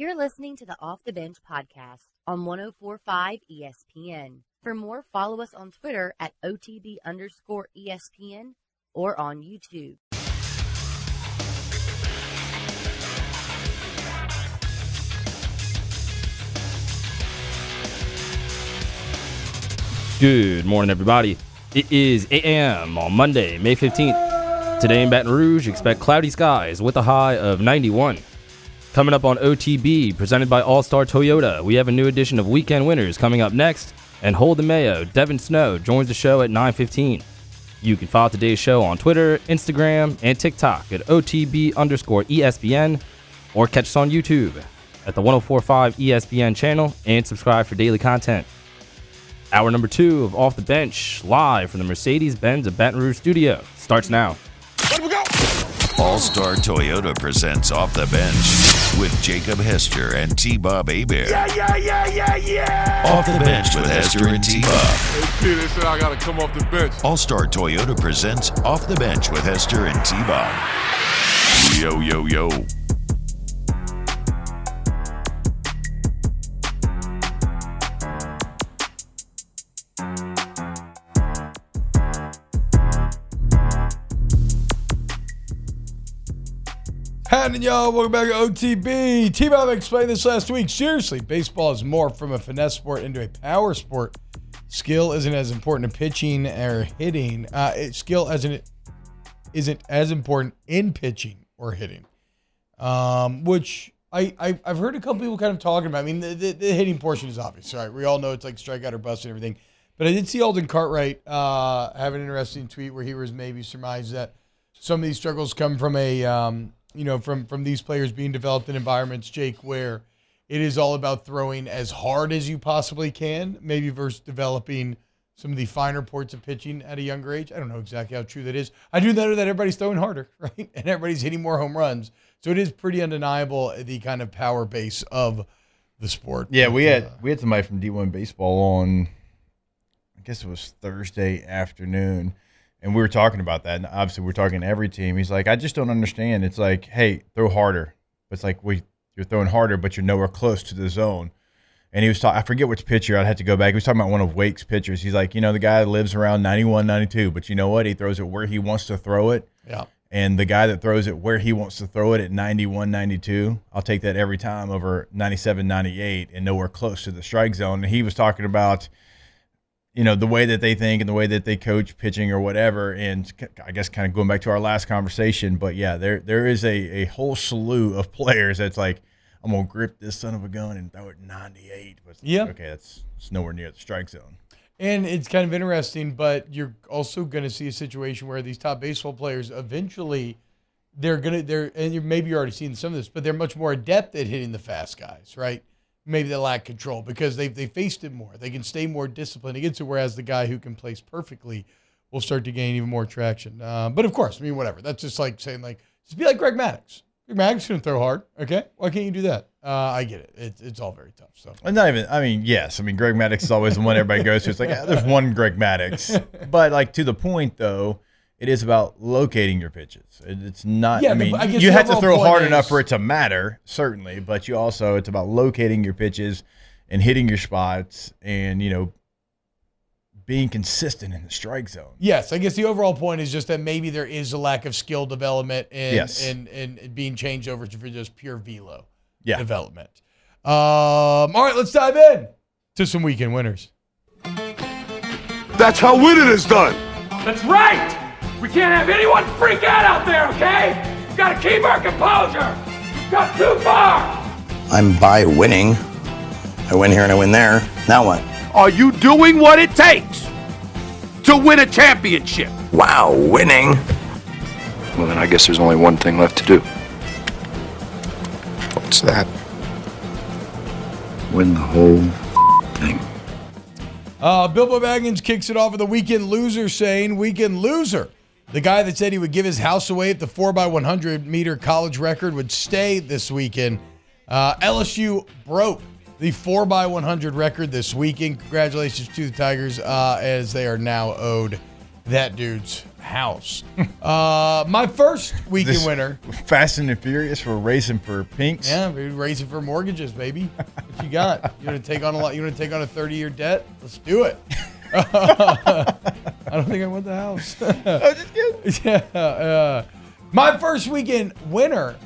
You're listening to the Off the Bench podcast on 1045 ESPN. For more, follow us on Twitter at OTB underscore ESPN or on YouTube. Good morning, everybody. It is 8 a.m. on Monday, May 15th. Today in Baton Rouge, expect cloudy skies with a high of 91. Coming up on OTB, presented by All Star Toyota, we have a new edition of Weekend Winners coming up next. And Hold the Mayo, Devin Snow joins the show at 9:15. You can follow today's show on Twitter, Instagram, and TikTok at OTB underscore ESPN, or catch us on YouTube at the 1045 ESPN channel and subscribe for daily content. Hour number two of Off the Bench, live from the Mercedes Benz of Baton Rouge studio, starts now. All Star Toyota presents Off the Bench with Jacob Hester and T Bob Hebert. Yeah, yeah, yeah, yeah, yeah. Off the Bench with Hester and T Bob. Hey, P, they said I gotta come off the bench. All Star Toyota presents Off the Bench with Hester and T Bob. Yo, yo, yo. Happening, y'all. Welcome back to OTB. T Bob explained this last week. Seriously, baseball is more from a finesse sport into a power sport. Skill isn't as important to pitching or hitting. Uh, it, skill isn't isn't as important in pitching or hitting, um, which I, I have heard a couple people kind of talking about. I mean, the, the, the, hitting portion is obvious, right? We all know it's like strikeout or bust and everything. But I did see Alden Cartwright uh, have an interesting tweet where he was maybe surmised that some of these struggles come from a um, you know, from from these players being developed in environments, Jake, where it is all about throwing as hard as you possibly can, maybe versus developing some of the finer ports of pitching at a younger age. I don't know exactly how true that is. I do know that everybody's throwing harder, right? And everybody's hitting more home runs. So it is pretty undeniable the kind of power base of the sport. Yeah, we had uh, we had somebody from D1 baseball on. I guess it was Thursday afternoon, and we were talking about that. And obviously, we're talking to every team. He's like, I just don't understand. It's like, hey, throw harder. But it's like we you're throwing harder, but you're nowhere close to the zone. And he was talking, I forget which pitcher, I'd have to go back. He was talking about one of Wake's pitchers. He's like, you know, the guy lives around 91, 92, but you know what? He throws it where he wants to throw it. yeah. And the guy that throws it where he wants to throw it at 91, 92, I'll take that every time over 97, 98 and nowhere close to the strike zone. And he was talking about, you know, the way that they think and the way that they coach pitching or whatever. And I guess kind of going back to our last conversation, but yeah, there there is a, a whole slew of players that's like, I'm going to grip this son of a gun and throw it 98. But Yeah. Okay, that's it's nowhere near the strike zone. And it's kind of interesting, but you're also going to see a situation where these top baseball players eventually they're going to they're and you maybe you're already seeing some of this, but they're much more adept at hitting the fast guys, right? Maybe they lack control because they they faced it more. They can stay more disciplined against it, whereas the guy who can place perfectly will start to gain even more traction. Uh, but of course, I mean, whatever. That's just like saying like just be like Greg Maddux. Greg Maddux can throw hard. Okay, why can't you do that? Uh, I get it. It's it's all very tough. So And not even, I mean, yes. I mean, Greg Maddux is always the one everybody goes to. It's like, ah, there's one Greg Maddux. But, like, to the point, though, it is about locating your pitches. It's not, Yeah, I mean, I you the have to throw hard is- enough for it to matter, certainly. But you also, it's about locating your pitches and hitting your spots and, you know, being consistent in the strike zone. Yes, I guess the overall point is just that maybe there is a lack of skill development and Yes. and, and being changed over to for just pure velo. Yeah. development. Um, all right, let's dive in to some weekend winners. That's how winning is done. That's right! We can't have anyone freak out out there, okay? We've got to keep our composure! We've got too far! I'm by winning. I win here and I win there. Now what? Are you doing what it takes to win a championship? Wow, winning. Well, then I guess there's only one thing left to do. What's that? Win the whole thing. Uh, Bilbo Baggins kicks it off with a weekend loser saying, Weekend loser. The guy that said he would give his house away if the 4x100 meter college record would stay this weekend. Uh, LSU broke the 4x100 record this weekend. Congratulations to the Tigers uh, as they are now owed that dude's house. uh, my first weekend This- winner. Fast and the Furious for racing for pinks. Yeah, we're raising for mortgages, baby. What you got? You want to take on a lot? You want to take on a thirty-year debt? Let's do it. I don't think I want the house. I'm just kidding. yeah. Uh, my first weekend winner,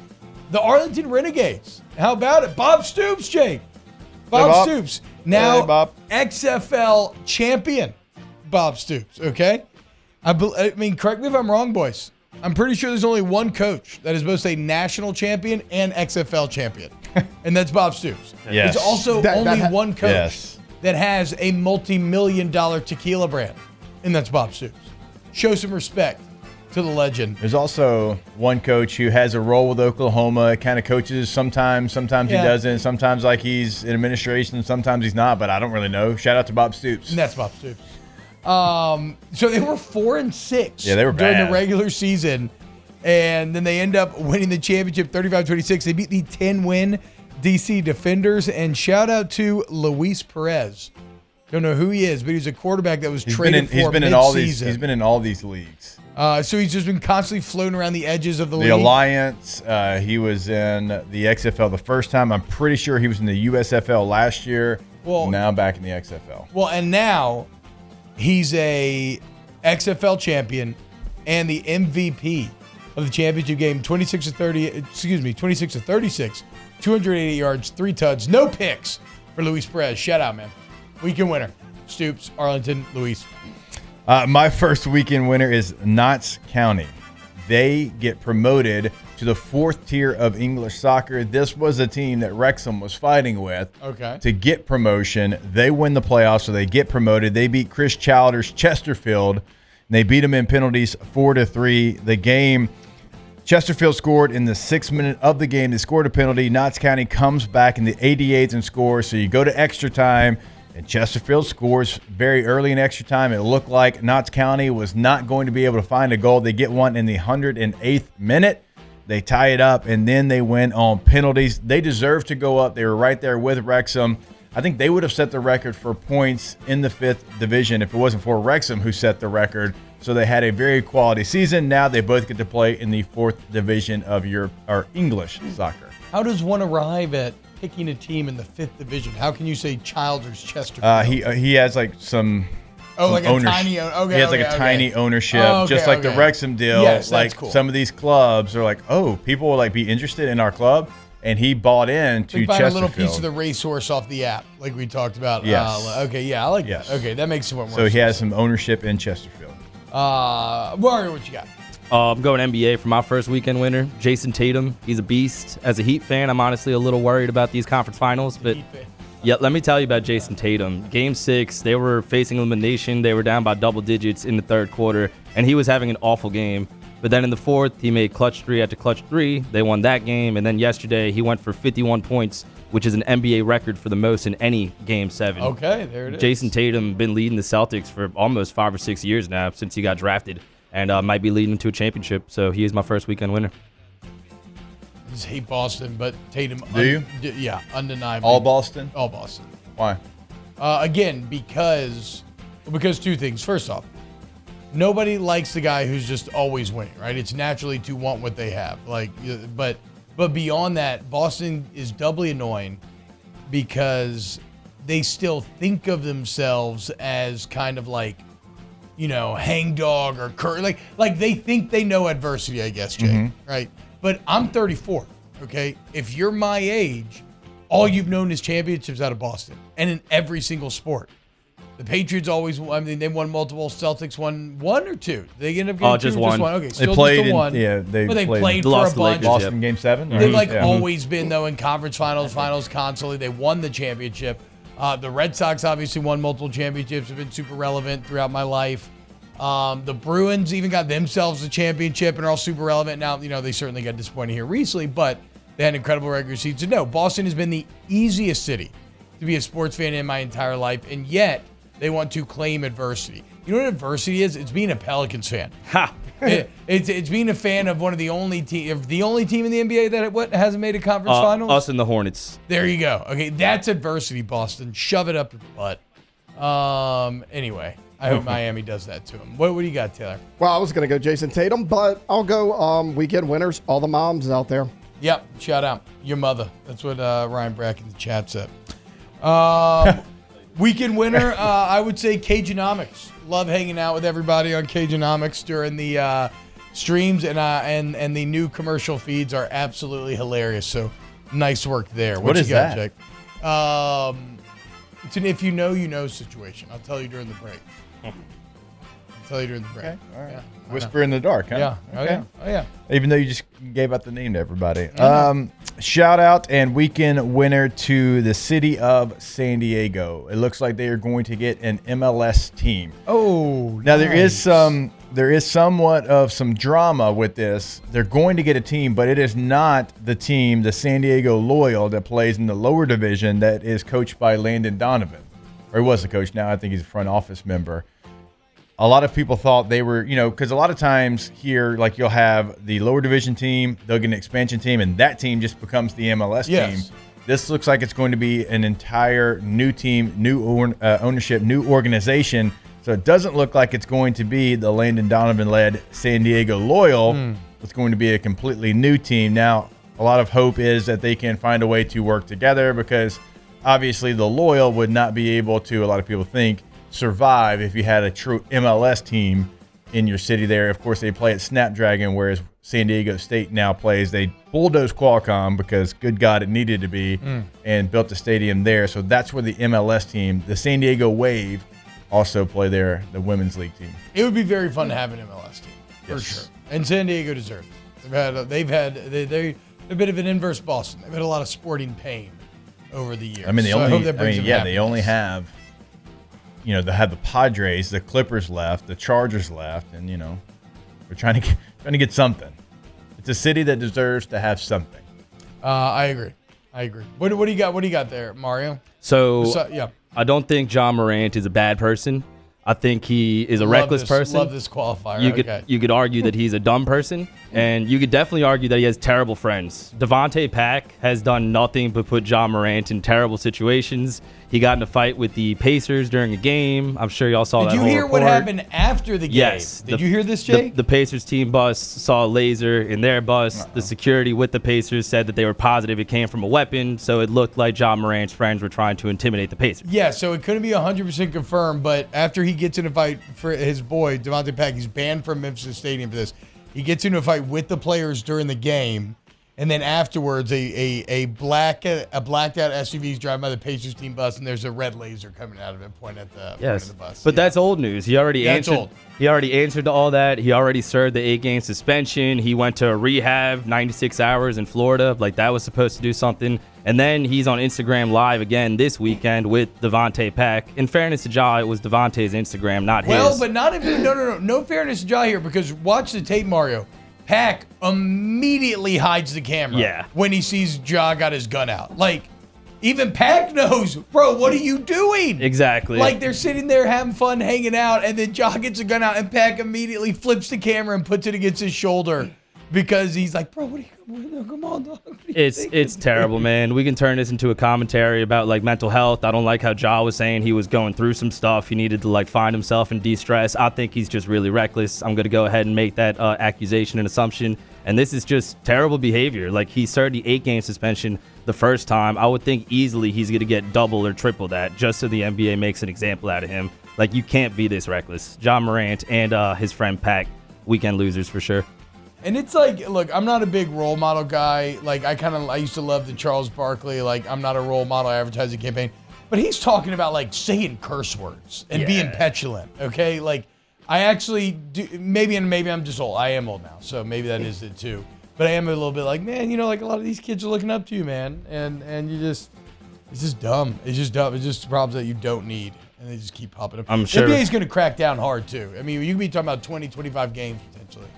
the Arlington Renegades. How about it, Bob Stoops, Jake? Bob, Bob. Stoops, now Hey, Bob. XFL champion. Bob Stoops. Okay. I, bel- I mean, correct me if I'm wrong, boys. I'm pretty sure there's only one coach that is both a national champion and XFL champion, and that's Bob Stoops. Yes. There's also That- only that ha- one coach Yes. That has a multi-million dollar tequila brand, and that's Bob Stoops. Show some respect to the legend. There's also one coach who has a role with Oklahoma, kind of coaches sometimes, sometimes Yeah. he doesn't, sometimes like he's in administration, sometimes he's not, but I don't really know. Shout out to Bob Stoops. And that's Bob Stoops. Um, so they were four and six Yeah, they were during the regular season. And then they end up winning the championship 35 26. They beat the 10 win DC Defenders. And shout out to Luis Perez. Don't know who he is, but he's a quarterback that was He's been traded in for he's been in all these he's been in all these leagues. uh, so he's just been constantly floating around the edges of the, league. The league. Alliance, uh, he was in the XFL the first time. I'm pretty sure he was in the USFL last year. Well- now back in the XFL. Well, and now he's a XFL champion and the MVP of the championship game. 26 to 30, excuse me, 26 to 36, 280 yards, three tuds, no picks for Luis Perez. Shout out, man. Weekend winner. Stoops, Arlington, Luis. Uh, my first weekend winner is Notts County. They get promoted to the fourth tier of English soccer. This was a team that Wrexham was fighting with Okay. to get promotion. They win the playoffs, so they get promoted. They beat Chris Childers Chesterfield. And they beat them in penalties four to three. The game, Chesterfield scored in the sixth minute of the game. They scored a penalty. Notts County comes back in the 88th and scores. So you go to extra time, and Chesterfield scores very early in extra time. It looked like Notts County was not going to be able to find a goal. They get one in the 108th minute. They tie it up, and then they win on penalties. They deserve to go up. They were right there with Wrexham. I think they would have set the record for points in the fifth division if it wasn't for Wrexham who set the record. So they had a very quality season. Now they both get to play in the fourth division of Europe or English soccer. How does one arrive at picking a team in the fifth division? How can you say Childers, Chesterfield? Uh, he uh, he has like some. Oh, like a ownership. tiny own- okay, he has like a okay. tiny ownership, Oh, okay, just like the. Wrexham deal. Yes, like cool. some of these clubs are like, oh, people will like be interested in our club, and he bought in to like buying a little piece of the racehorse off the app, like we talked about. Yes. Uh, okay, yeah, I like Yes. that. Okay, that makes it more so he has some ownership in Chesterfield. Uh, Mario, what you got? Uh, I'm going NBA for my first weekend winner, Jayson Tatum. He's a beast. As a Heat fan, I'm honestly a little worried about these conference finals, but yeah, let me tell you about Jayson Tatum. Game six, they were facing elimination. They were down by double digits in the third quarter, and he was having an awful game. But then in the fourth, he made clutch three after clutch three. They won that game, and then yesterday he went for 51 points, which is an NBA record for the most in any game seven. Okay, there it is. Jayson Tatum been leading the Celtics for almost five or six years now since he got drafted, and uh, might be leading to a championship. So he is my first weekend winner. I just hate Boston, but Tatum. Do you? d- yeah, undeniable. All Boston? All Boston. Why? Uh, again, because because two things. First off, nobody likes the guy who's just always winning, right? It's naturally to want what they have. Like, but but beyond that, Boston is doubly annoying because they still think of themselves as kind of like you know, hangdog or cur like like they think they know adversity, I guess, Jay. Mhm. Right? But I'm 34. okay? If you're my age, all you've known is championships out of Boston and in every single sport. The Patriots always, I mean, they won multiple. Celtics won one or two. They end up getting Oh, just two one. just one. Okay, They played just the in- one. yeah, they but they played- played They for lost a bunch. Lakers, Boston game seven. They've like Yeah. always been though in conference finals, finals constantly. They won the championship. Uh, the Red Sox obviously won multiple championships. Have been super relevant throughout my life. Um, the Bruins even got themselves a championship and are all super relevant now. You know they certainly got disappointed here recently, but they had an incredible regular season. No, Boston has been the easiest city to be a sports fan in my entire life, and yet they want to claim adversity. You know what adversity is? It's being a Pelicans fan. Ha! It- it's it's being a fan of one of the only team, the only team in the NBA that what hasn't made a conference Uh, finals. us and the Hornets. There you go. Okay, that's adversity, Boston. Shove it up your butt. Um. Anyway, I hope Miami does that to him. What, what do you got, Taylor? Well, I was going to go Jason Tatum, but I'll go um, weekend winners, all the moms out there. Yep. Shout out your mother. That's what uh, Ryan Brack in the chat said. Um, weekend winner, uh, I would say Cajunomics. Love hanging out with everybody on Cajunomics during the uh, streams, and uh, and and the new commercial feeds are absolutely hilarious. So nice work there. What you is got, that? Jake? Um, it's an if you know, you know situation. I'll tell you during the break. I'll tell you during the break. Okay, all right. Yeah, Whisper in the dark, huh? Yeah. Oh, Okay. yeah. Oh, yeah. Even though you just gave out the name to everybody. Mm-hmm. Um, shout out and weekend winner to the city of San Diego. It looks like they are going to get an MLS team. Oh, Now there is some there is somewhat of some drama with this. They're going to get a team, but it is not the team, the San Diego Loyal, that plays in the lower division that is coached by Landon Donovan. Or he was the coach now. I think he's a front office member. A lot of people thought they were, you know, because a lot of times here, like you'll have the lower division team, they'll get an expansion team, and that team just becomes the MLS Yes. team. This looks like it's going to be an entire new team, new uh, ownership, new organization. So it doesn't look like it's going to be the Landon Donovan led San Diego Loyal. Hmm. It's going to be a completely new team. Now, a lot of hope is that they can find a way to work together because obviously the Loyal would not be able to, a lot of people think, survive if you had a true MLS team in your city there. Of course, they play at Snapdragon, whereas San Diego State now plays. They bulldozed Qualcomm because, good God, it needed to be, Mm. and built a stadium there. So that's where the MLS team, the San Diego Wave, also play there, the women's league team. It would be very fun to have an MLS team for sure. And San Diego deserves it. They've had they've had they they a bit of an inverse Boston. They've had a lot of sporting pain over the years. I mean, they So hope only, that I, mean, yeah, they only have, you know, they have the Padres, the Clippers left, the Chargers left, and you know, we're trying to get, trying to get something. It's a city that deserves to have something. Uh, I agree. I agree. What, what do you got? What do you got there, Mario? So, So- yeah. I don't think Ja Morant is a bad person. I think he is a Love reckless this- person. love this qualifier. You Okay. could you could argue that he's a dumb person, and you could definitely argue that he has terrible friends. Davonte Pack has done nothing but put Ja Morant in terrible situations. He got in a fight with the Pacers during a game. I'm sure y'all saw Did that. Did you hear what happened after the game? Yes. Did the- you hear this, the- Jay? The, Pacers team bus saw a laser in their bus. The uh-uh. security with the Pacers said that they were positive it came from a weapon, so it looked like Ja Morant's friends were trying to intimidate the Pacers. Yeah, so it couldn't be 100% confirmed, but after he gets in a fight for his boy, Davonte Pack, he's banned from Memphis Stadium for this. He gets into a fight with the players during the game, and then afterwards, a a, a black a blacked out SUV is driving by the Pacers team bus, and there's a red laser coming out of it, pointing at the, Yes, the bus. but that's old news. He already Yeah, it's answered. old. He already answered to all that. He already served the eight-game suspension. He went to rehab, 96 hours in Florida. Like that was supposed to do something. And then he's on Instagram Live again this weekend with Davonte Pack. In fairness to Ja, it was Davonte's Instagram, not Well, his. Well, but not if no no no no fairness to Ja here because watch the tape, Mario. Pack immediately hides the camera. Yeah. When he sees Ja got his gun out, like even Pack knows, bro. What are you doing? Exactly. Like they're sitting there having fun, hanging out, and then Ja gets a gun out, and Pack immediately flips the camera and puts it against his shoulder because he's like, bro, what are you? Come on, dog. What are you It's thinking, it's terrible, man. We can turn this into a commentary about like mental health. I don't like how Ja was saying he was going through some stuff. He needed to like find himself and de-stress. I think he's just really reckless. I'm gonna go ahead and make that uh, accusation and assumption. And this is just terrible behavior. Like he served the eight-game suspension the first time. I would think easily he's gonna get double or triple that just so the NBA makes an example out of him. Like you can't be this reckless. Ja Morant and uh, his friend Pack, weekend losers for sure. And it's like, look, I'm not a big role model guy. Like, I kind of, I used to love the Charles Barkley, like, I'm not a role model advertising campaign. But he's talking about, like, saying curse words and being petulant, okay? Like, I actually do, maybe, and maybe I'm just old. I am old now, so maybe that is it too. But I am a little bit like, man, you know, like a lot of these kids are looking up to you, man. And, and you just, it's just dumb. It's just dumb. It's just problems that you don't need. And they just keep popping up. I'm sure- The NBA's going to crack down hard, too. I mean, you could be talking about 20, 25 games.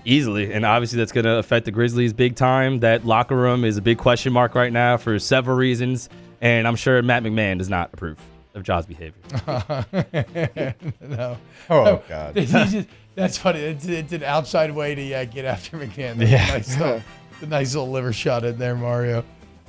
Easily. And obviously, that's going to affect the Grizzlies big time. That locker room is a big question mark right now for several reasons. And I'm sure Matt McMahon does not approve of Ja's behavior. no. Oh, God. He's just- that's funny. It's, it's an outside way to yeah, get after McMahon. That's Yeah. A nice, little, a nice little liver shot in there, Mario.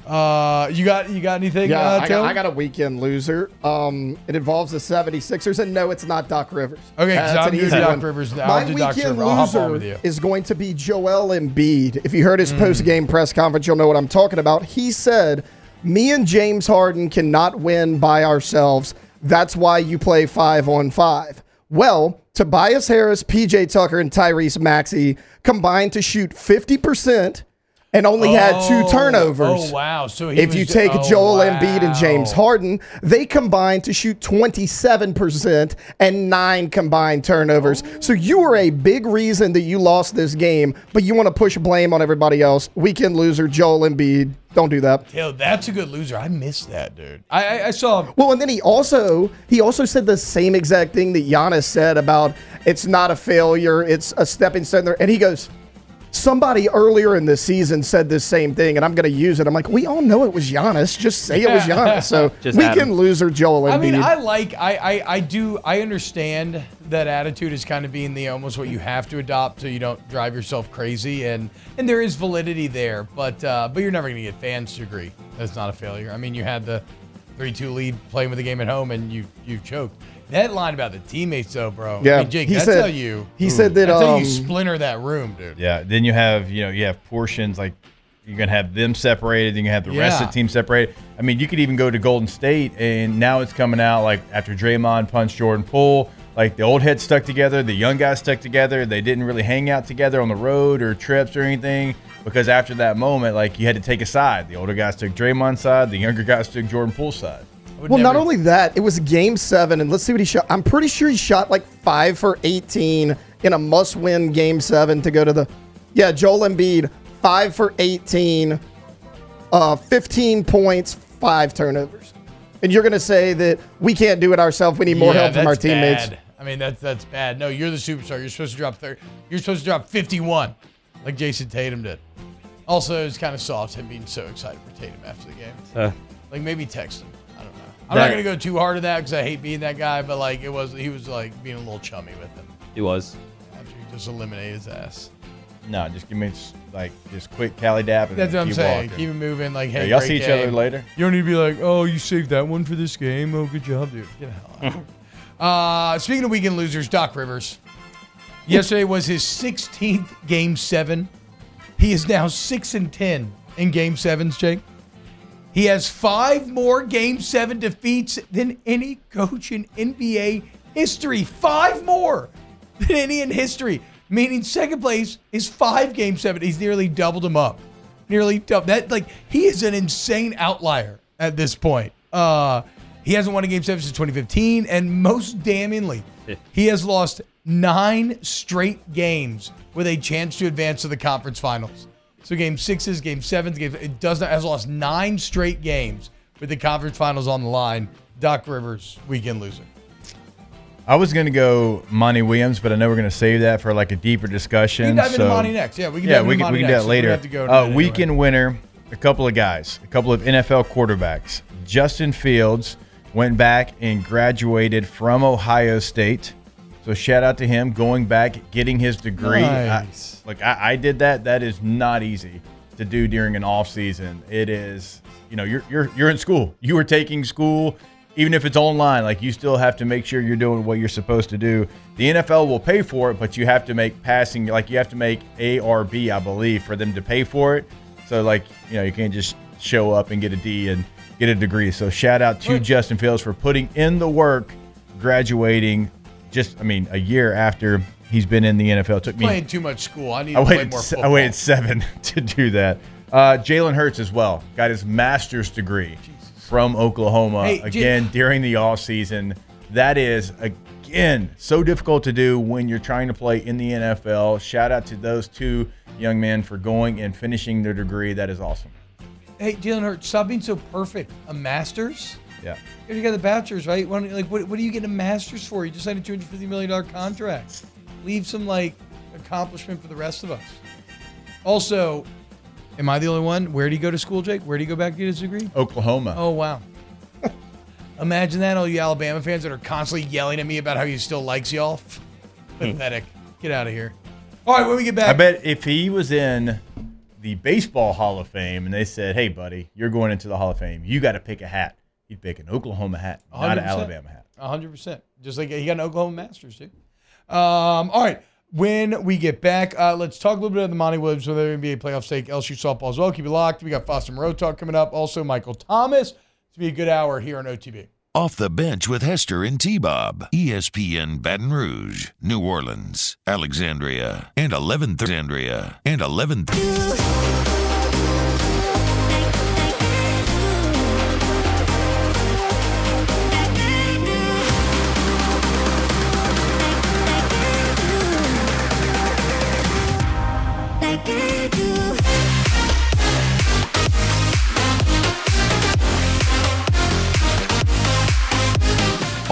Uh, you got you got anything? Yeah, uh, I, got, I got a weekend loser. Um, it involves the 76ers, and no, it's not Doc Rivers. Okay, That's I'm an doing easy Doc one. Rivers. My weekend Rivers. I'll hop on with loser is going to be Joel Embiid. If you heard Mm. his post-game press conference, you'll know what I'm talking about. He said, "Me and James Harden cannot win by ourselves. That's why you play five on five. Well, Tobias Harris, PJ Tucker, and Tyrese Maxey combined to shoot 50% and only had two oh, turnovers. Oh wow! So he if you take oh, Joel Embiid and James. Harden, they combined to shoot 27% and nine combined turnovers. So you were a big reason that you lost this game, but you want to push blame on everybody else. Weekend loser, Joel Embiid. Don't do that. Yo, that's a good loser. I missed that, dude. I I, I saw. Well, and then he also he also said the same exact thing that Giannis said about it's not a failure, it's a stepping stone. There, and he goes, somebody earlier in the season said this same thing, and I'm going to use it. I'm like, we all know it was Giannis. Just say it was Giannis. So Just we can him. loser Joel Embiid. I mean, I like, I, I, I do, I understand that attitude is kind of being the almost what you have to adopt so you don't drive yourself crazy, and and there is validity there, but uh, but you're never gonna get fans to agree that's not a failure. I mean, you had the three-two lead playing with the game at home, and you you choked. That line about the teammates, though, bro. Yeah, I mean, Jake, he that's said- how you. he said that, That's how um, you splinter that room, dude. Yeah. Then you have, you know, you have portions like you're gonna have them separated, then you have the rest of the team separated. I mean, you could even go to Golden State, and now it's coming out like after Draymond punched Jordan Poole, like the old heads stuck together, the young guys stuck together. They didn't really hang out together on the road or trips or anything because after that moment, like you had to take a side. The older guys took Draymond's side, the younger guys took Jordan Poole's side. I would well, not only that, it was game seven, and let's see what he shot. I'm pretty sure he shot like five for 18 in a must win game seven to go to the. Yeah, Joel Embiid, five for 18, uh, 15 points, five turnovers. And you're going to say that we can't do it ourselves. We need more Yeah, help from our teammates. bad. I mean, that's that's bad. No, you're the superstar. You're supposed to drop 30. You're supposed to drop 51, like Jayson Tatum did. Also, it's kind of soft him being so excited for Tatum after the game. Uh, Like maybe text him. I don't know. I'm That- not gonna go too hard at that because I hate being that guy. But like, it was he was like being a little chummy with him he was. after he just eliminated his ass. No, just give me just, like just quick Cali dap and That's what I'm saying. walking. Keep it moving. Like, hey, Yeah, y'all great see each game. other later. You don't need to be like, oh, you saved that one for this game. Oh, good job, dude. Get the hell out. uh, speaking of weekend losers, Doc Rivers. Yesterday was his 16th game seven. He is now six and ten in game sevens, Jake. He has five more game seven defeats than any coach in NBA history. Five more than any in history. Meaning second place is five game seven. He's nearly doubled him up. Nearly double that like he is an insane outlier at this point. Uh he hasn't won a game seven since 2015, and most damningly, he has lost nine straight games with a chance to advance to the conference finals. So game sixes, game sevens, game it does not has lost nine straight games with the conference finals on the line. Doc Rivers, weekend loser. I was gonna go Monty Williams, but I know we're gonna save that for like a deeper discussion. We can dive into Monty next. Yeah, we can yeah, we can, we can do that later. to go uh, that anyway. weekend winner, a couple of guys, a couple of NFL quarterbacks. Justin Fields went back and graduated from Ohio State. So shout out to him going back, getting his degree. I- Nice. like I, I did that. That is not easy to do during an off season. It is, you know, you're you're you're in school. You are taking school, even if it's online. Like you still have to make sure you're doing what you're supposed to do. The NFL will pay for it, but you have to make passing. Like you have to make A or B, I believe, for them to pay for it. So like you know, you can't just show up and get a D and get a degree. So shout out to. Justin Fields for putting in the work, graduating just I mean a year after he's been in the NFL. It took me Playing too much school. I need I to play waited, more football. I waited seven to do that. Uh, Jalen Hurts as well got his master's degree from Oklahoma Hey, again during the off season. That is again so difficult to do when you're trying to play in the NFL. Shout out to those two young men for going and finishing their degree. That is awesome. Hey, Jalen Hurts, stop being so perfect. A master's? Yeah. You already got the bachelor's, right? Why like, what, what are you getting a master's for? You just signed a two hundred fifty million dollar contract. Leave some like accomplishment for the rest of us. Also, am I the only one? Where did he go to school, Jake? Where did he go back to get his degree? Oklahoma. Oh wow. Imagine that, all you Alabama fans that are constantly yelling at me about how he still likes y'all. Pathetic. Get out of here. All right, when we get back. I bet if he was in the baseball Hall of Fame and they said, "Hey, buddy, you're going into the Hall of Fame. You got to pick a hat." He'd pick an Oklahoma hat, not an Alabama hat. hundred percent. Just like he got an Oklahoma Masters too. Um, all right. When we get back, uh, let's talk a little bit of the Monty Williams with their NBA playoff stake, LSU softball as well. Keep it locked. We got Foster Moreau talk coming up. Also, Michael Thomas. It's be a good hour here on OTB. Off the bench with Hester and T Bob. ESPN Baton Rouge, New Orleans, Alexandria, and 11th Andrea, and 11th.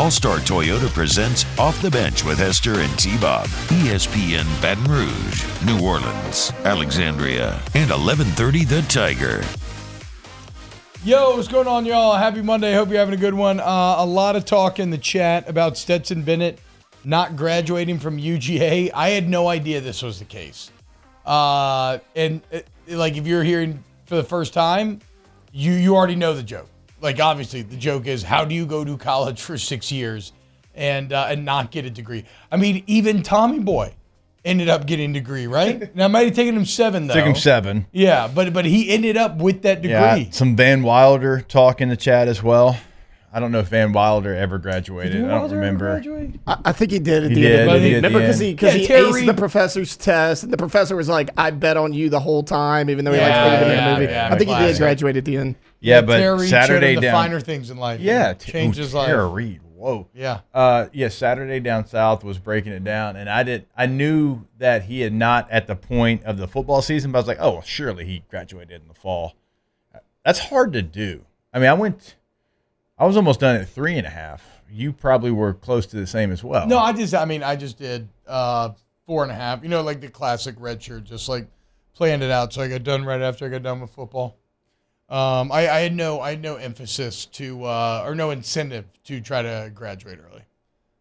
All Star Toyota presents Off the Bench with Hester and T Bob. ESPN Baton Rouge, New Orleans, Alexandria, and 1130 The Tiger. Yo, what's going on, y'all? Happy Monday. Hope you're having a good one. Uh, a lot of talk in the chat about Stetson Bennett not graduating from UGA. I had no idea this was the case. Uh, and uh, like, if you're hearing for the first time, you you already know the joke. Like, obviously, the joke is how do you go to college for six years and uh, and not get a degree? I mean, even Tommy Boy ended up getting a degree, right? now, it might have taken him seven though. Took him seven. Yeah, but but he ended up with that degree. Yeah, some Van Wilder talk in the chat as well. I don't know if Van Wilder ever graduated. I don't remember. I, I think he did at He the did, end. Of he the did Remember because he because Yeah, he Terry aced Reid- the professor's test, and the professor was like, "I bet on you the whole time," even though he Yeah, like hated him in yeah, the movie. yeah, I think he did graduate at the end. Yeah, but Terry Saturday him the down. finer things in life. Yeah, It changed ooh, his life. Tara Reid. Whoa. Yeah. Uh, yeah. Saturday down south was breaking it down, and I did. I knew that he had not at the point of the football season, but I was like, oh, well, surely he graduated in the fall. That's hard to do. I mean, I went. I was almost done at three and a half. You probably were close to the same as well. No, I just, I mean, I just did uh, four and a half. You know, like the classic red shirt, just like planned it out. So I got done right after I got done with football. Um, I, I had no, I had no emphasis to, uh, or no incentive to try to graduate early.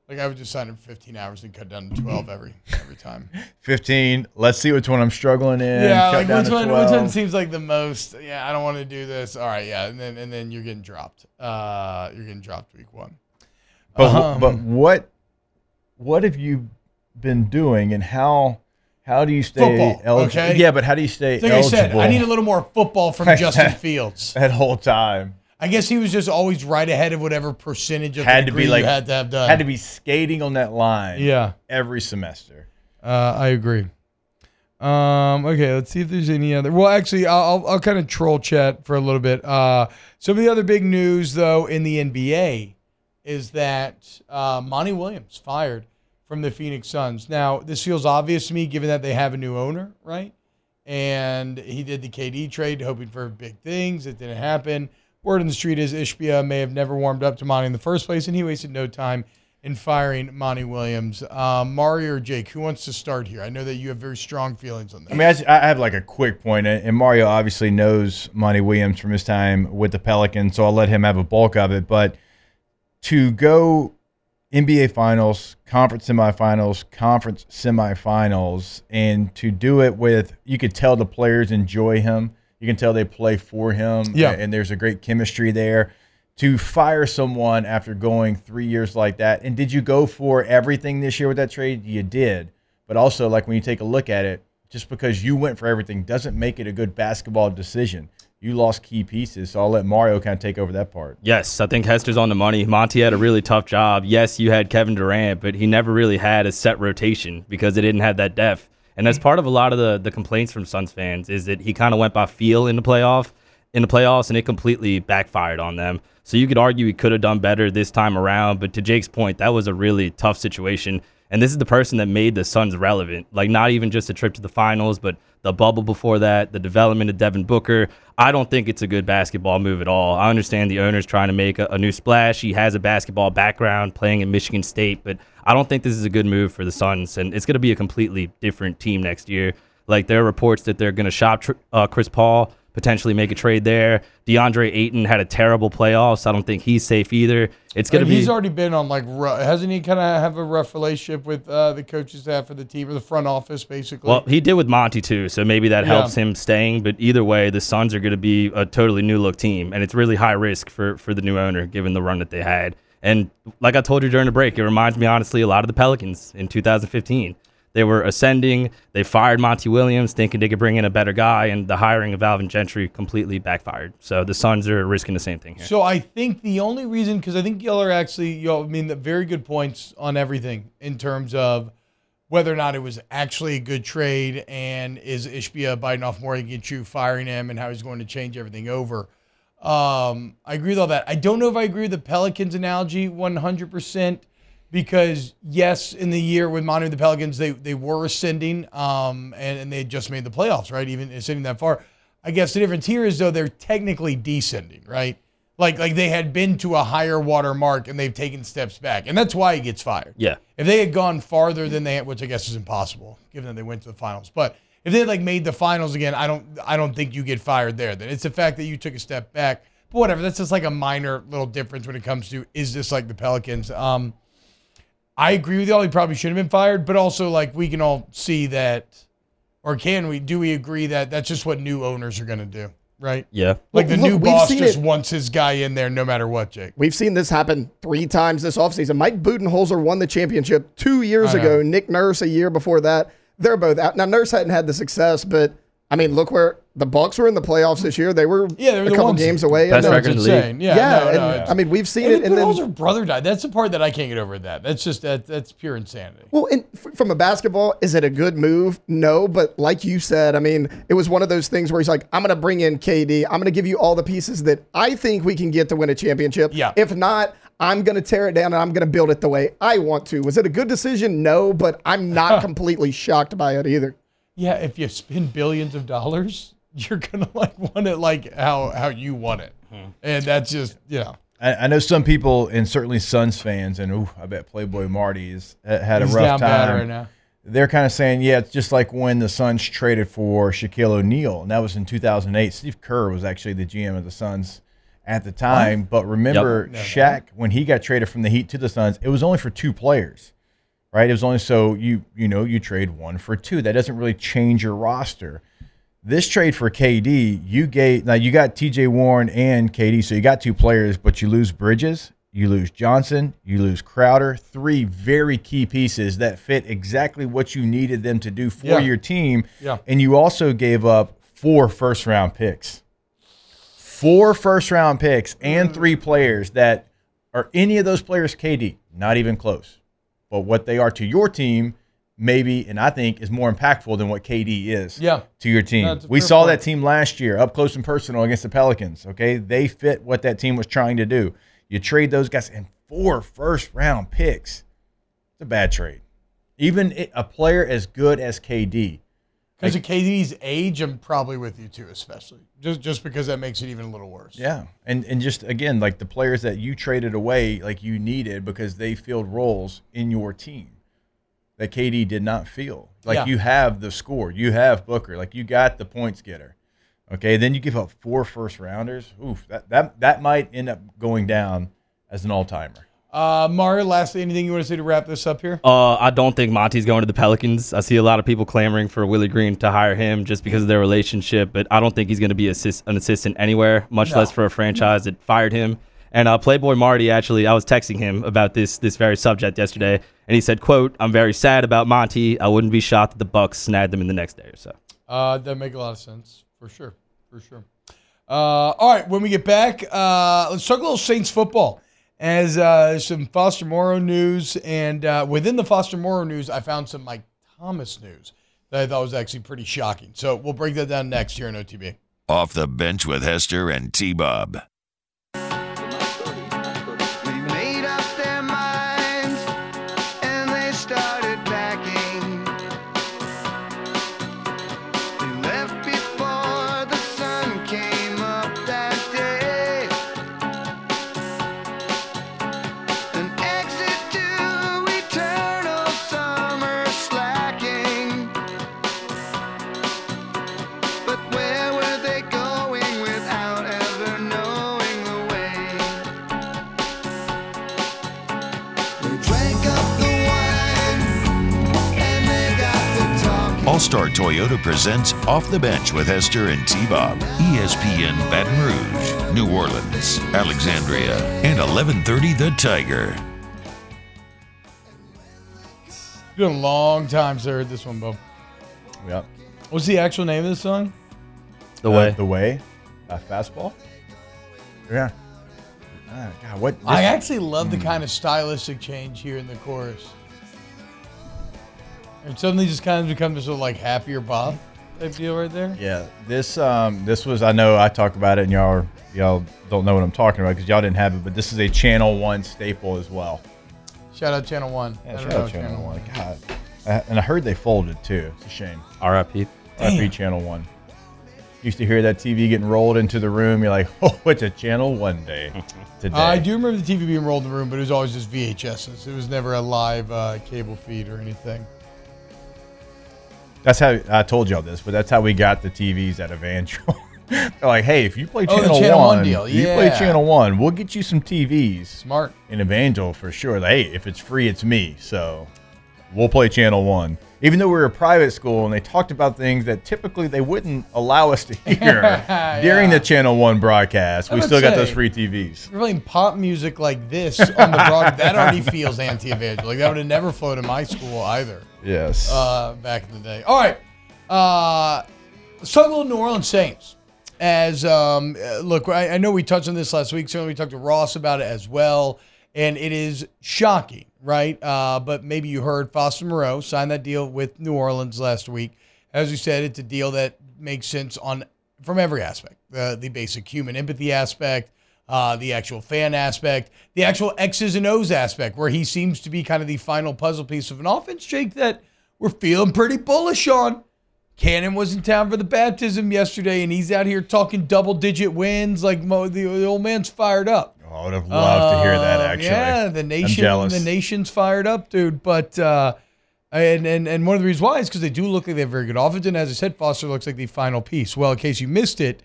Like I would just sign up for 15 hours and cut down to 12 every every time. fifteen. Let's see which one I'm struggling in. yeah, like which one, which one seems like the most? Yeah, I don't want to do this. All right, yeah, and then and then you're getting dropped. Uh, you're getting dropped week one. But, Um, but what what have you been doing, and how how do you stay Football, eligible? okay? Yeah, but how do you stay Like eligible? I said, I need a little more football from Justin Fields. that whole time. I guess he was just always right ahead of whatever percentage of Had the to be like had to have done. had to be skating on that line. Yeah. every semester. Uh, I agree. Um, okay, let's see if there's any other. Well, actually, I'll, I'll, I'll kind of troll chat for a little bit. Uh, some of the other big news, though, in the NBA is that uh, Monty Williams fired from the Phoenix Suns. Now, this feels obvious to me given that they have a new owner, right? And he did the KD trade, hoping for big things. It didn't happen. Word on the street is Ishbia may have never warmed up to Monty in the first place, and he wasted no time in firing Monty Williams. Um, Mario or Jake, who wants to start here? I know that you have very strong feelings on that. I mean, I have like a quick point, and Mario obviously knows Monty Williams from his time with the Pelicans, so I'll let him have a bulk of it. But to go NBA Finals, conference semifinals, conference semifinals, and to do it with, you could tell the players enjoy him. You can tell they play for him. Yeah. And there's a great chemistry there. To fire someone after going three years like that, and did you go for everything this year with that trade? You did. But also, like when you take a look at it, just because you went for everything doesn't make it a good basketball decision. You lost key pieces. So I'll let Mario kind of take over that part. Yes, I think Hester's on the money. Monty had a really tough job. Yes, you had Kevin Durant, but he never really had a set rotation because they didn't have that depth. And that's part of a lot of the the complaints from Suns fans is that he kind of went by feel in the playoff in the playoffs and it completely backfired on them. So you could argue he could have done better this time around, but to Jake's point, that was a really tough situation. And this is the person that made the Suns relevant. Like not even just a trip to the finals, but the bubble before that, the development of Devin Booker. I don't think it's a good basketball move at all. I understand the owner's trying to make a, a new splash. He has a basketball background playing in Michigan State, but I don't think this is a good move for the Suns. And it's going to be a completely different team next year. Like there are reports that they're going to shop uh, Chris Paul potentially make a trade there. DeAndre Ayton had a terrible playoffs. I don't think he's safe either. It's going to be. He's already been on like, rough, hasn't he? Kind of have a rough relationship with uh, the coaches staff for the team or the front office, basically. Well, he did with Monty too, so maybe that Yeah. helps him staying. But either way, the Suns are going to be a totally new look team, and it's really high risk for for the new owner given the run that they had. And like I told you during the break, it reminds me honestly a lot of the Pelicans in 2015. They were ascending. They fired Monty Williams, thinking they could bring in a better guy, and the hiring of Alvin Gentry completely backfired. So the Suns are risking the same thing here. So I think the only reason, because I think Giller actually, you know, I mean, the very good points on everything in terms of whether or not it was actually a good trade and is Ishbia biting off more than you firing him and how he's going to change everything over. Um, I agree with all that. I don't know if I agree with the Pelicans analogy 100% because yes, in the year with Manu the Pelicans, they they were ascending, um, and, and they had just made the playoffs, right? Even ascending that far. I guess the difference here is though they're technically descending, right? Like like they had been to a higher water mark and they've taken steps back, and that's why he gets fired. Yeah. If they had gone farther than they had, which I guess is impossible, given that they went to the finals, but if they had like made the finals again, I don't I don't think you get fired there. Then it's the fact that you took a step back. But whatever, that's just like a minor little difference when it comes to is this like the Pelicans? Um, I agree with y'all. He probably should have been fired, but also like we can all see that, or can we? Do we agree that that's just what new owners are going to do, right? Yeah. Like the Well, new look, we've boss just it- wants his guy in there no matter what, Jake. We've seen this happen three times this offseason. Mike Budenholzer won the championship two years ago. Nick Nurse a year before that. They're both out. Now Nurse hadn't had the success, but I mean, look where the Bucks were in the playoffs this year. They were Yeah, they were a the couple ones- games away. Best record in the league. Yeah, Yeah, no, and, no, it's- I mean, we've seen And, it. And then Budenholzer brother died. That's the part that I can't get over. That that's just that that's pure insanity. Well, and f- from a basketball, is it a good move? No, but like you said, I mean, it was one of those things where he's like, I'm going to bring in KD. I'm going to give you all the pieces that I think we can get to win a championship. Yeah. If not, I'm going to tear it down and I'm going to build it the way I want to. Was it a good decision? No, but I'm not completely shocked by it either. Yeah, if you spend billions of dollars, you're gonna like want it like how how you want it, Hmm. and that's just you know. I, I know some people, and certainly Suns fans, and ooh, I bet Playboy Marty has had a He's rough down bad time. right now. They're kind of saying, yeah, it's just like when the Suns traded for Shaquille O'Neal, and that was in 2008. Steve Kerr was actually the GM of the Suns at the time. But remember, Shaq, when he got traded from the Heat to the Suns, it was only for two players, right? It was only so you you know you trade one for two. That doesn't really change your roster. This trade for KD, you gave now you got TJ Warren and KD, so you got two players, but you lose Bridges, you lose Johnson, you lose Crowder, three very key pieces that fit exactly what you needed them to do for Yeah. your team. Yeah. And you also gave up four first round picks. Four first round picks and three players that are any of those players KD, not even close. But what they are to your team, maybe, and I think is more impactful than what KD is Yeah. to your team. A we saw point. that team last year up close and personal against the Pelicans. Okay. They fit what that team was trying to do. You trade those guys and four first round picks. It's a bad trade. Even a player as good as KD. Because a KD's age, I'm probably with you too, especially just just because that makes it even a little worse. Yeah. And and just again, like the players that you traded away, like you needed because they filled roles in your team that KD did not feel. Like Yeah. you have the score, you have Booker, like you got the points getter. Okay, then you give up four first rounders. Oof, that that that might end up going down as an all timer. Uh, Mario, lastly, anything you want to say to wrap this up here? Uh, I don't think Monty's going to the Pelicans. I see a lot of people clamoring for Willie Green to hire him just because of their relationship, but I don't think he's going to be assist- an assistant anywhere, much No. less for a franchise that fired him. And uh, Playboy Marty actually, I was texting him about this this very subject yesterday, and he said, "quote I'm very sad about Monty. I wouldn't be shocked that the Bucks snagged them in the next day or so." Uh, that make a lot of sense for sure, for sure. Uh, all right, when we get back, uh, let's talk a little Saints football. As uh, some Foster Moreau news, and uh, within the Foster Moreau news, I found some Mike Thomas news that I thought was actually pretty shocking. So we'll break that down next here on OTB. Off the bench with Hester and T Bob. Star Toyota presents Off the Bench with Hester and T Bob. ESPN Baton Rouge, New Orleans, Alexandria, and 1130 The Tiger. It's been a long time since I heard this one, Bo. Yep. What's the actual name of this song? The Uh, way. The way. Uh, fastball. Yeah. Ah, God, what? I actually love the kind of stylistic change here in the chorus. It suddenly just kind of becomes this sort of like happier Bob type deal right there. Yeah, this um this was I know I talk about it and y'all are- y'all don't know what I'm talking about because y'all didn't have it, but this is a Channel One staple as well. Shout out Channel One. Yeah, shout out Channel One. God, I, and I heard they folded too. It's a shame. R.I.P. RP Channel One. Used to hear that TV getting rolled into the room. You're like, oh, it's a Channel One day today. I do remember the TV being rolled in the room, but it was always just VHSs. It was never a live uh, cable feed or anything. That's how I told y'all this, but that's how we got the TVs at Evangel. They're like, hey, if you play Oh, Channel, Channel One One, deal, you play. Channel One, we'll get you some TVs. Smart. In Evangel for sure. Like, hey, if it's free, it's me. So we'll play Channel One. Even though we were a private school and they talked about things that typically they wouldn't allow us to hear during the Channel One broadcast, I we still got those free TVs. Playing pop music like this on the broad. that already feels anti-evangel. Like that would have never flown in my school either. Yes. Uh, back in the day. All right. Uh, let's talk a little New Orleans Saints. As um, uh, look, I, I know we touched on this last week. Certainly, we talked to Ross about it as well, and it is shocking, right? Uh, but maybe you heard Foster Moreau sign that deal with New Orleans last week. As we said, it's a deal that makes sense on from every aspect: the the basic human empathy aspect, uh, the actual fan aspect, the actual X's and O's aspect, where he seems to be kind of the final puzzle piece of an offense, Jake, that we're feeling pretty bullish on. Cannon was in town for the baptism yesterday, and he's out here talking double digit wins. Like Mo, the, the old man's fired up. Oh, I would have loved to hear that. Uh, Actually, yeah, the nation, the nation's fired up, dude. But uh, and and and one of the reasons why is because they do look like they have very good offense. And as I said, Foster looks like the final piece. Well, in case you missed it,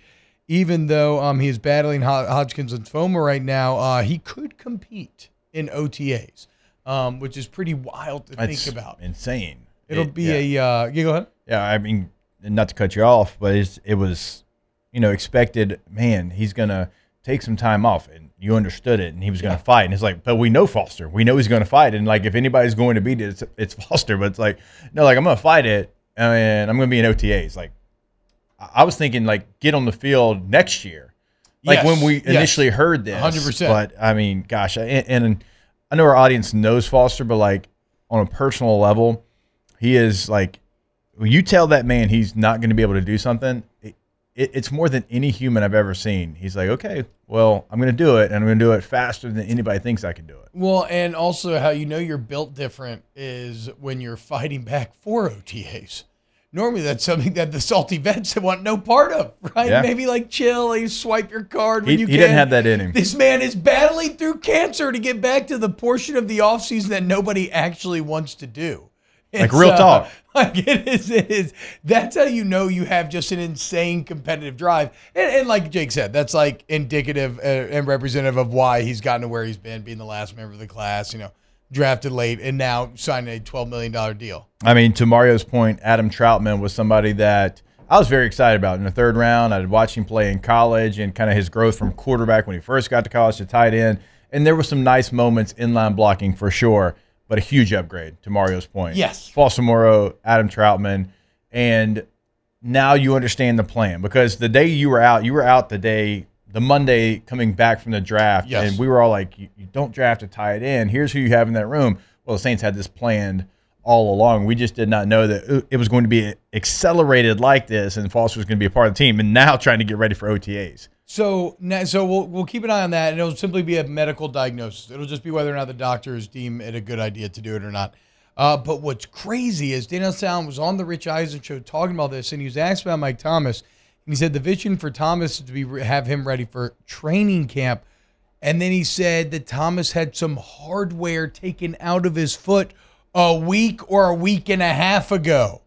even though um he is battling Hodgkin's lymphoma right now, uh, he could compete in OTAs, um, which is pretty wild to That's think about. insane. It'll It- be yeah. a uh, yeah. Go ahead. Yeah, I mean, not to cut you off, but it's, it was, you know, expected. Man, he's gonna take some time off, and you understood it, and he was gonna fight. And it's like, but we know Foster. We know he's gonna fight, and like, if anybody's going to beat it, it's, it's Foster. But it's like, no, like I'm gonna fight it, and I'm gonna be in OTAs. Like, I was thinking, like, get on the field next year. Like Yes, when we yes. initially heard this, 100%. But I mean, gosh, and, and I know our audience knows Foster, but like on a personal level, he is like when you tell that man he's not going to be able to do something, it, it, it's more than any human I've ever seen. He's like, okay, well, I'm going to do it, and I'm going to do it faster than anybody thinks I can do it. Well, and also how you know you're built different is when you're fighting back for OTAs. Normally, that's something that the salty vets want no part of, right? Yeah. Maybe like chill, you swipe your card when He, you he can. didn't have that in him. This man is battling through cancer to get back to the portion of the offseason that nobody actually wants to do. Like real uh, talk. Like it is, it is. That's how you know you have just an insane competitive drive. And, and like Jake said, that's like indicative uh, and representative of why he's gotten to where he's been, being the last member of the class, you know, drafted late and now signing a $12 million deal. I mean, to Mario's point, Adam Trautman was somebody that I was very excited about in the third round. I'd watched him play in college and kind of his growth from quarterback when he first got to college to tight end. And there were some nice moments in line blocking for sure, but a huge upgrade to Mario's point. Yes. Moreau, Adam Trautman, and now you understand the plan because the day you were out, you were out the day the Monday coming back from the draft, Yes. and we were all like, you, "You don't draft to tie it in. Here's who you have in that room." Well, the Saints had this planned all along. We just did not know that it- was going to be accelerated like this, and Foster was going to be a part of the team, and now trying to get ready for OTAs. So, so we'll we'll keep an eye on that, and it'll simply be a medical diagnosis. It'll just be whether or not the doctors deem it a good idea to do it or not. Uh, but what's crazy is Dennis Allen was on the Rich Eisen show talking about this, and he was asked about Mike Thomas, he said the vision for Thomas is to be have him ready for training camp, and then he said that Thomas had some hardware taken out of his foot a week or a week and a half ago.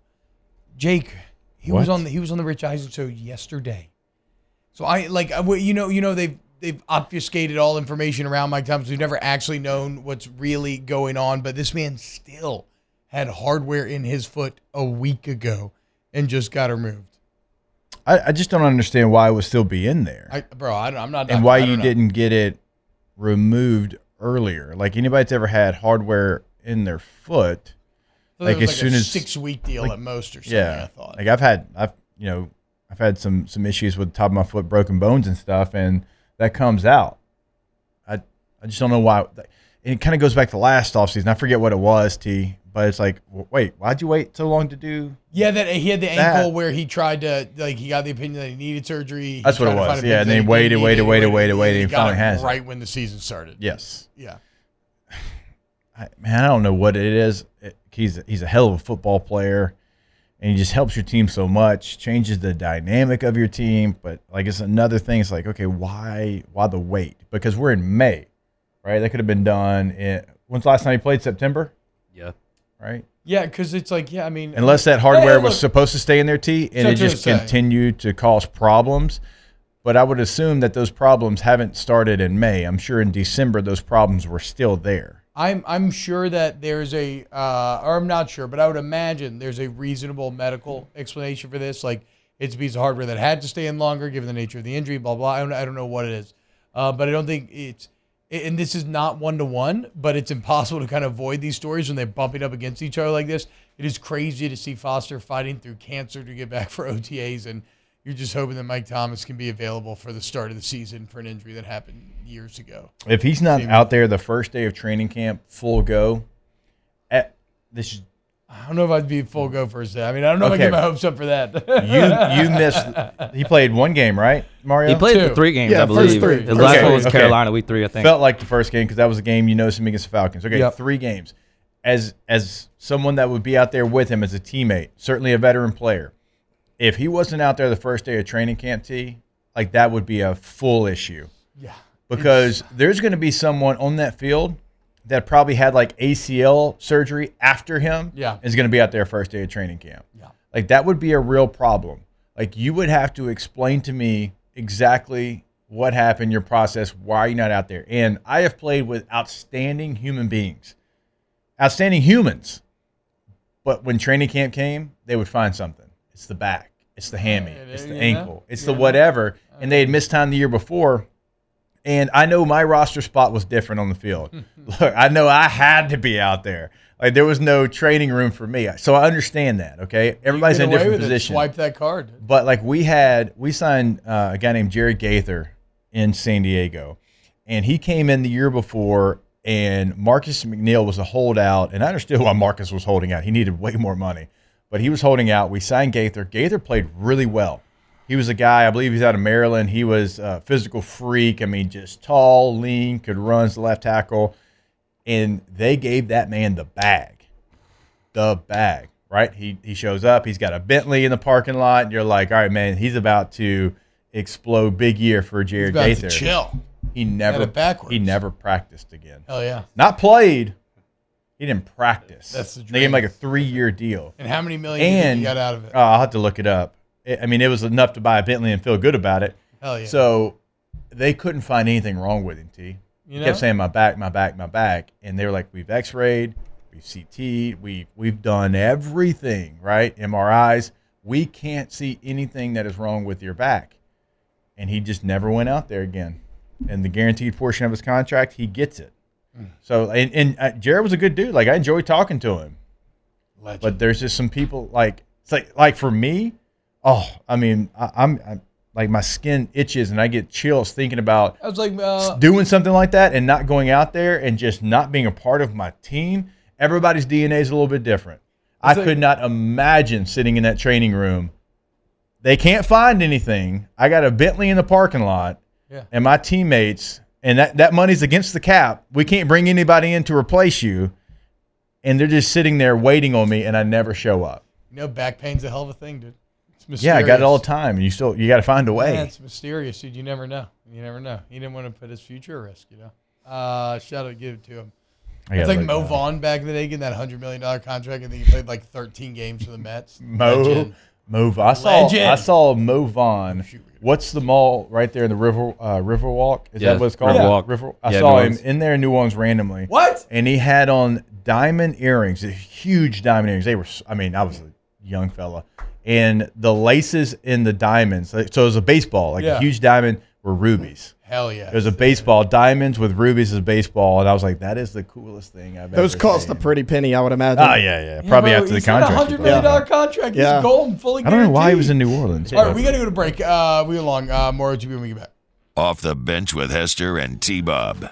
Jake, he was on the he was on the Rich Eisen show yesterday. So I like you know you know they've they've obfuscated all information around Mike Thomas. We've never actually known what's really going on, but this man still had hardware in his foot a week ago and just got removed. I, I just don't understand why it would still be in there. I, bro, I, I'm not. and why I don't you know. didn't get it removed earlier. Like anybody that's ever had hardware in their foot, like as like soon a as six week deal like- at most or something. yeah, I thought. like I've had, I've you know, I've had some some issues with the top of my foot, broken bones and stuff, and that comes out. I I just don't know why. And it kind of goes back to last offseason. I forget what it was, T. But it's like, wait, why'd you wait so long to do? Yeah, that he had the That- ankle where he tried to like he got the opinion that he needed surgery. He That's what it was. Yeah, and then he waited, waited, waited, waited, waited, and finally has it. right when the season started. Yes. Yeah. I, man, I don't know what it is. It- he's he's a hell of a football player, and he just helps your team so much, changes the dynamic of your team. But like it's another thing. It's like okay, why why the wait? Because we're in May, right? That could have been done. In, when's the last time he played? September. Right? Yeah, because it's like yeah, I mean, Unless that Hey, hardware look, was supposed to stay in their T and it just continued to cause problems. But I would assume that those problems haven't started in May. I'm sure in December those problems were still there. I'm I'm sure that there's a uh, or I'm not sure, but I would imagine there's a reasonable medical explanation for this. Like it's a piece of hardware that had to stay in longer given the nature of the injury. Blah blah. I don't I don't know what it is, uh, but I don't think it's. And this is not one to one, but it's impossible to kind of avoid these stories when they're bumping up against each other like this. It is crazy to see Foster fighting through cancer to get back for OTAs, and you're just hoping that Mike Thomas can be available for the start of the season for an injury that happened years ago. If he's not out there the first day of training camp, full go, at, this is- I don't know if I'd be full go first day. I mean, I don't know if I Okay. get my hopes up for that. you you missed. He played one game, right, Mario? He played Two. the three games, Yeah, I first three. The First last three. one was Okay. Carolina week three, I think. Felt like the first game because that was a game you noticed him against the Falcons. Okay, Yep. three games. As as someone that would be out there with him as a teammate, certainly a veteran player. If he wasn't out there the first day of training camp, T, like that would be a full issue yeah. because there's going to be someone on that field that probably had like ACL surgery after him. Yeah. is going to be out there first day of training camp. Yeah. Like that would be a real problem. Like you would have to explain to me exactly what happened, your process, why are you not out there? And I have played with outstanding human beings, outstanding humans. But when training camp came, they would find something. It's the back, it's the hammy, it's the ankle, it's the whatever. And they had missed time the year before. And I know my roster spot was different on the field. Look, I know I had to be out there. Like there was no training room for me. So I understand that. Okay, everybody's in a different with it. position. Swipe that card. But like we had, we signed uh, a guy named Jared Gaither in San Diego, and he came in the year before. And Marcus McNeill was a holdout, and I understood why Marcus was holding out. He needed way more money, but he was holding out. We signed Gaither. Gaither played really well. He was a guy, I believe he's out of Maryland. He was a physical freak. I mean, just tall, lean, could run as the left tackle. And they gave that man the bag. The bag, right? He he shows up, he's got a Bentley in the parking lot, and you're like, all right, man, he's about to explode big year for Jared to Gaither. chill. He never it backwards. he never practiced again. Hell yeah. Not played. He didn't practice. That's the dream. They gave him like a three year deal. And how many million do you think And you got out of it? oh, I'll have to look it up. I mean, it was enough to buy a Bentley and feel good about it. Hell yeah. So they couldn't find anything wrong with him. T. You he know? kept saying my back, my back, my back, and they were like, we've X-rayed, we've CT'd, we we've done everything right, MRIs. We can't see anything that is wrong with your back, and he just never went out there again. And the guaranteed portion of his contract, he gets it. Mm. So and, and uh, Jared was a good dude. Like I enjoyed talking to him. Legend. But there's just some people like it's like like for me, Oh, I mean, I, I'm, I'm like my skin itches and I get chills thinking about I was like, uh, doing something like that and not going out there and just not being a part of my team. Everybody's DNA is a little bit different. I like- could not imagine sitting in that training room. They can't find anything. I got a Bentley in the parking lot, Yeah. and my teammates, and that, that money's against the cap. We can't bring anybody in to replace you. And they're just sitting there waiting on me, and I never show up. you know, back pain's a hell of a thing, dude. It's mysterious. Yeah, I got it all the time, and you still you got to find a way. Yeah, it's mysterious, dude. You never know. You never know. He didn't want to put his future at risk, you know. Uh, shout out, give it to him. I It's like Mo now. Vaughn back in the day getting that hundred million dollar contract. and then he played like thirteen games for the Mets. Mo Legend. Mo. I saw Legend. I saw Mo Vaughn. What's the mall right there in the River uh, Riverwalk? Is Yeah, that what it's called? Riverwalk. River. I Yeah, saw him in there in New Orleans randomly. What? And he had on diamond earrings, huge diamond earrings. They were. I mean, I was a young fella, and the laces in the diamonds. So it was a baseball, like Yeah. a huge diamond, were rubies. Hell yeah. It was a baseball, diamonds with rubies as baseball, and I was like, that is the coolest thing I've Those ever Those cost seen. a pretty penny, I would imagine. Oh yeah, yeah, probably bro, after the he's got contract. A he hundred played. million dollar contract. Yeah. He's golden, fully I don't know why he was in. New Orleans. All right, but- we got to go to break. Uh, we along. Uh, more OTB when we get back. Off the bench with Hester and T Bob.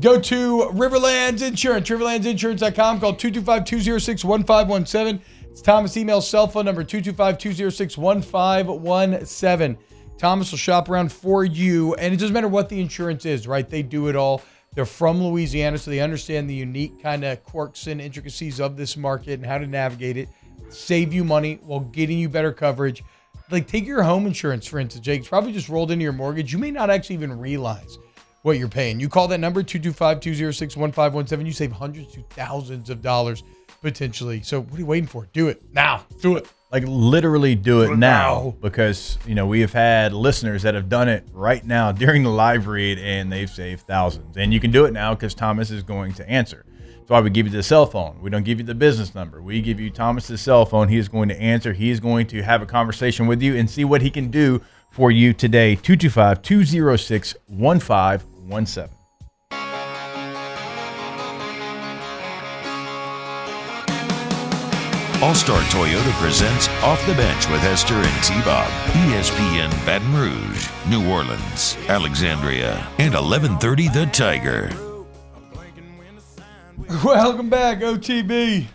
Go to Riverlands Insurance, riverlandsinsurance.com. Call 225-206-1517. It's Thomas' email cell phone number 225-206-1517. Thomas will shop around for you, and it doesn't matter what the insurance is, right? They do it all. They're from Louisiana, so they understand the unique kind of quirks and intricacies of this market and how to navigate it, save you money while getting you better coverage. Like take your home insurance, for instance, Jake. It's probably just rolled into your mortgage. You may not actually even realize what you're paying. You call that number 225-206-1517. You save hundreds to thousands of dollars potentially. So what are you waiting for? Do it now. Do it. like literally do it Do it now now. because you know we have had listeners that have done it right now during the live read and they've saved thousands and you can do it now because thomas is going to answer that's why we give you the cell phone we don't give you the business number we give you thomas's cell phone he is going to answer he is going to have a conversation with you and see what he can do for you today 225-206-1517 All Star Toyota presents Off the Bench with Hester and T Bob. ESPN Baton Rouge, New Orleans, Alexandria, and 1130 The Tiger. Welcome back, OTB.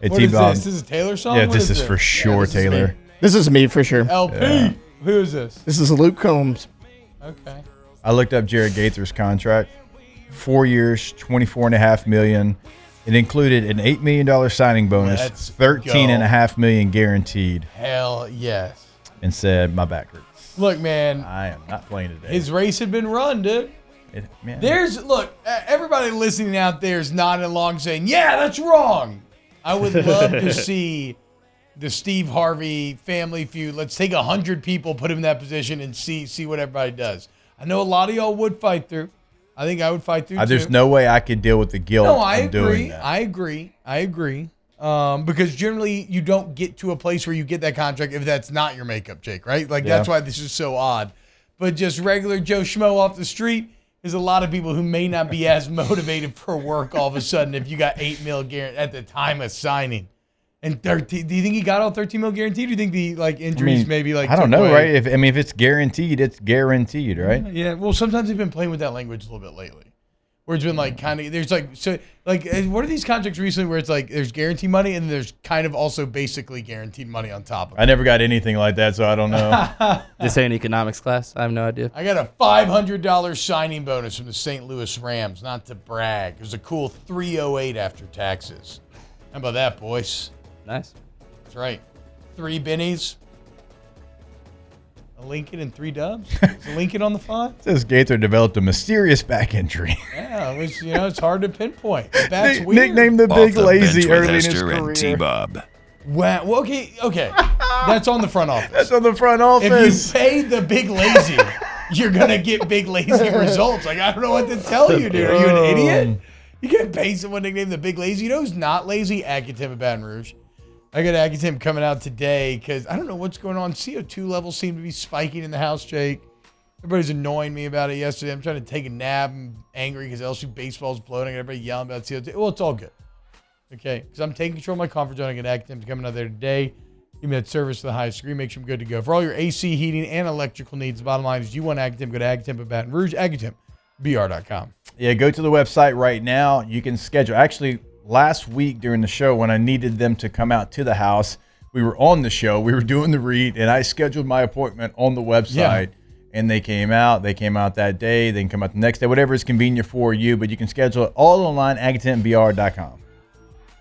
Hey, What is T-Bob. this? This is a Taylor song? yeah What this is it? for sure this is me. taylor This is me for sure. LP. Who is this? This is Luke Combs. Okay. I looked up Jared Gaither's contract. Four years, twenty-four and a half million. It included an eight million dollar signing bonus, Let's thirteen and a half million guaranteed, Hell yes. and said, "My back hurts. Look, man, I am not playing today." his race had been run, dude. It- man, There's look, uh, everybody listening out there is nodding along saying, "Yeah, that's wrong." I would love to see the Steve Harvey family feud. Let's take a hundred people, put him in that position, and see see what everybody does. I know a lot of y'all would fight through. I think I would fight through. I, there's too. no way I could deal with the guilt No, I agree. I agree. I agree. Um, because generally you don't get to a place where you get that contract if that's not your makeup, Jake, right? Like that's why this is so odd. But just regular Joe Schmo off the street, there's a lot of people who may not be as motivated for work all of a sudden if you got eight mil guaranteed at the time of signing. And 13, do you think he got all 13 mil guaranteed? Do you think the like I injuries mean, maybe like I don't know, away- right? If I mean, if it's guaranteed, it's guaranteed, right? yeah, well, sometimes they've been playing with that language a little bit lately, where it's been like kind of there's like so like uh, what are these contracts recently where it's like there's guaranteed money and there's kind of also basically guaranteed money on top of it. I never got anything like that, so I don't know. This ain't economics class. I have no idea. I got a five hundred dollars signing bonus from the St. Louis Rams. Not to brag, it was a cool three oh eight after taxes. How about that, boys? Nice. That's right. Three bennies. A Lincoln and three dubs. Is a Lincoln on the five? Says Gaither developed a mysterious back injury. Yeah, it was, you know, it's hard to pinpoint. The back's Nick- weird. Nicknamed the Big the Lazy bench early in his Hester and T career. Bob. Wow. Well, okay, okay. That's on the front office. That's on the front office. if you pay the big lazy, you're gonna get big lazy results. Like I don't know what to tell you, dude. Are you an idiot? You can't pay someone nicknamed the big lazy. You know who's not lazy? Accutim at Baton Rouge. I got Accutim coming out today because I don't know what's going on. CO2 levels seem to be spiking in the house, Jake. Everybody's annoying me about it yesterday. I'm trying to take a nap. I'm angry because LSU baseball's bloating. Everybody yelling about CO2. Well, it's all good. Okay, because I'm taking control of my comfort zone. I get Accutim coming out there today. Give me that service to the highest degree. Makes them good to go. For all your AC, heating, and electrical needs, the bottom line is you want Agatemp, go to Agatemp at Baton Rouge, AgaTempBR.com. Yeah, go to the website right now. You can schedule. Actually, last week during the show, when I needed them to come out to the house, we were on the show. We were doing the read, and I scheduled my appointment on the website. And they came out. They came out that day. They can come out the next day, whatever is convenient for you. But you can schedule it all online, agatempbr.com.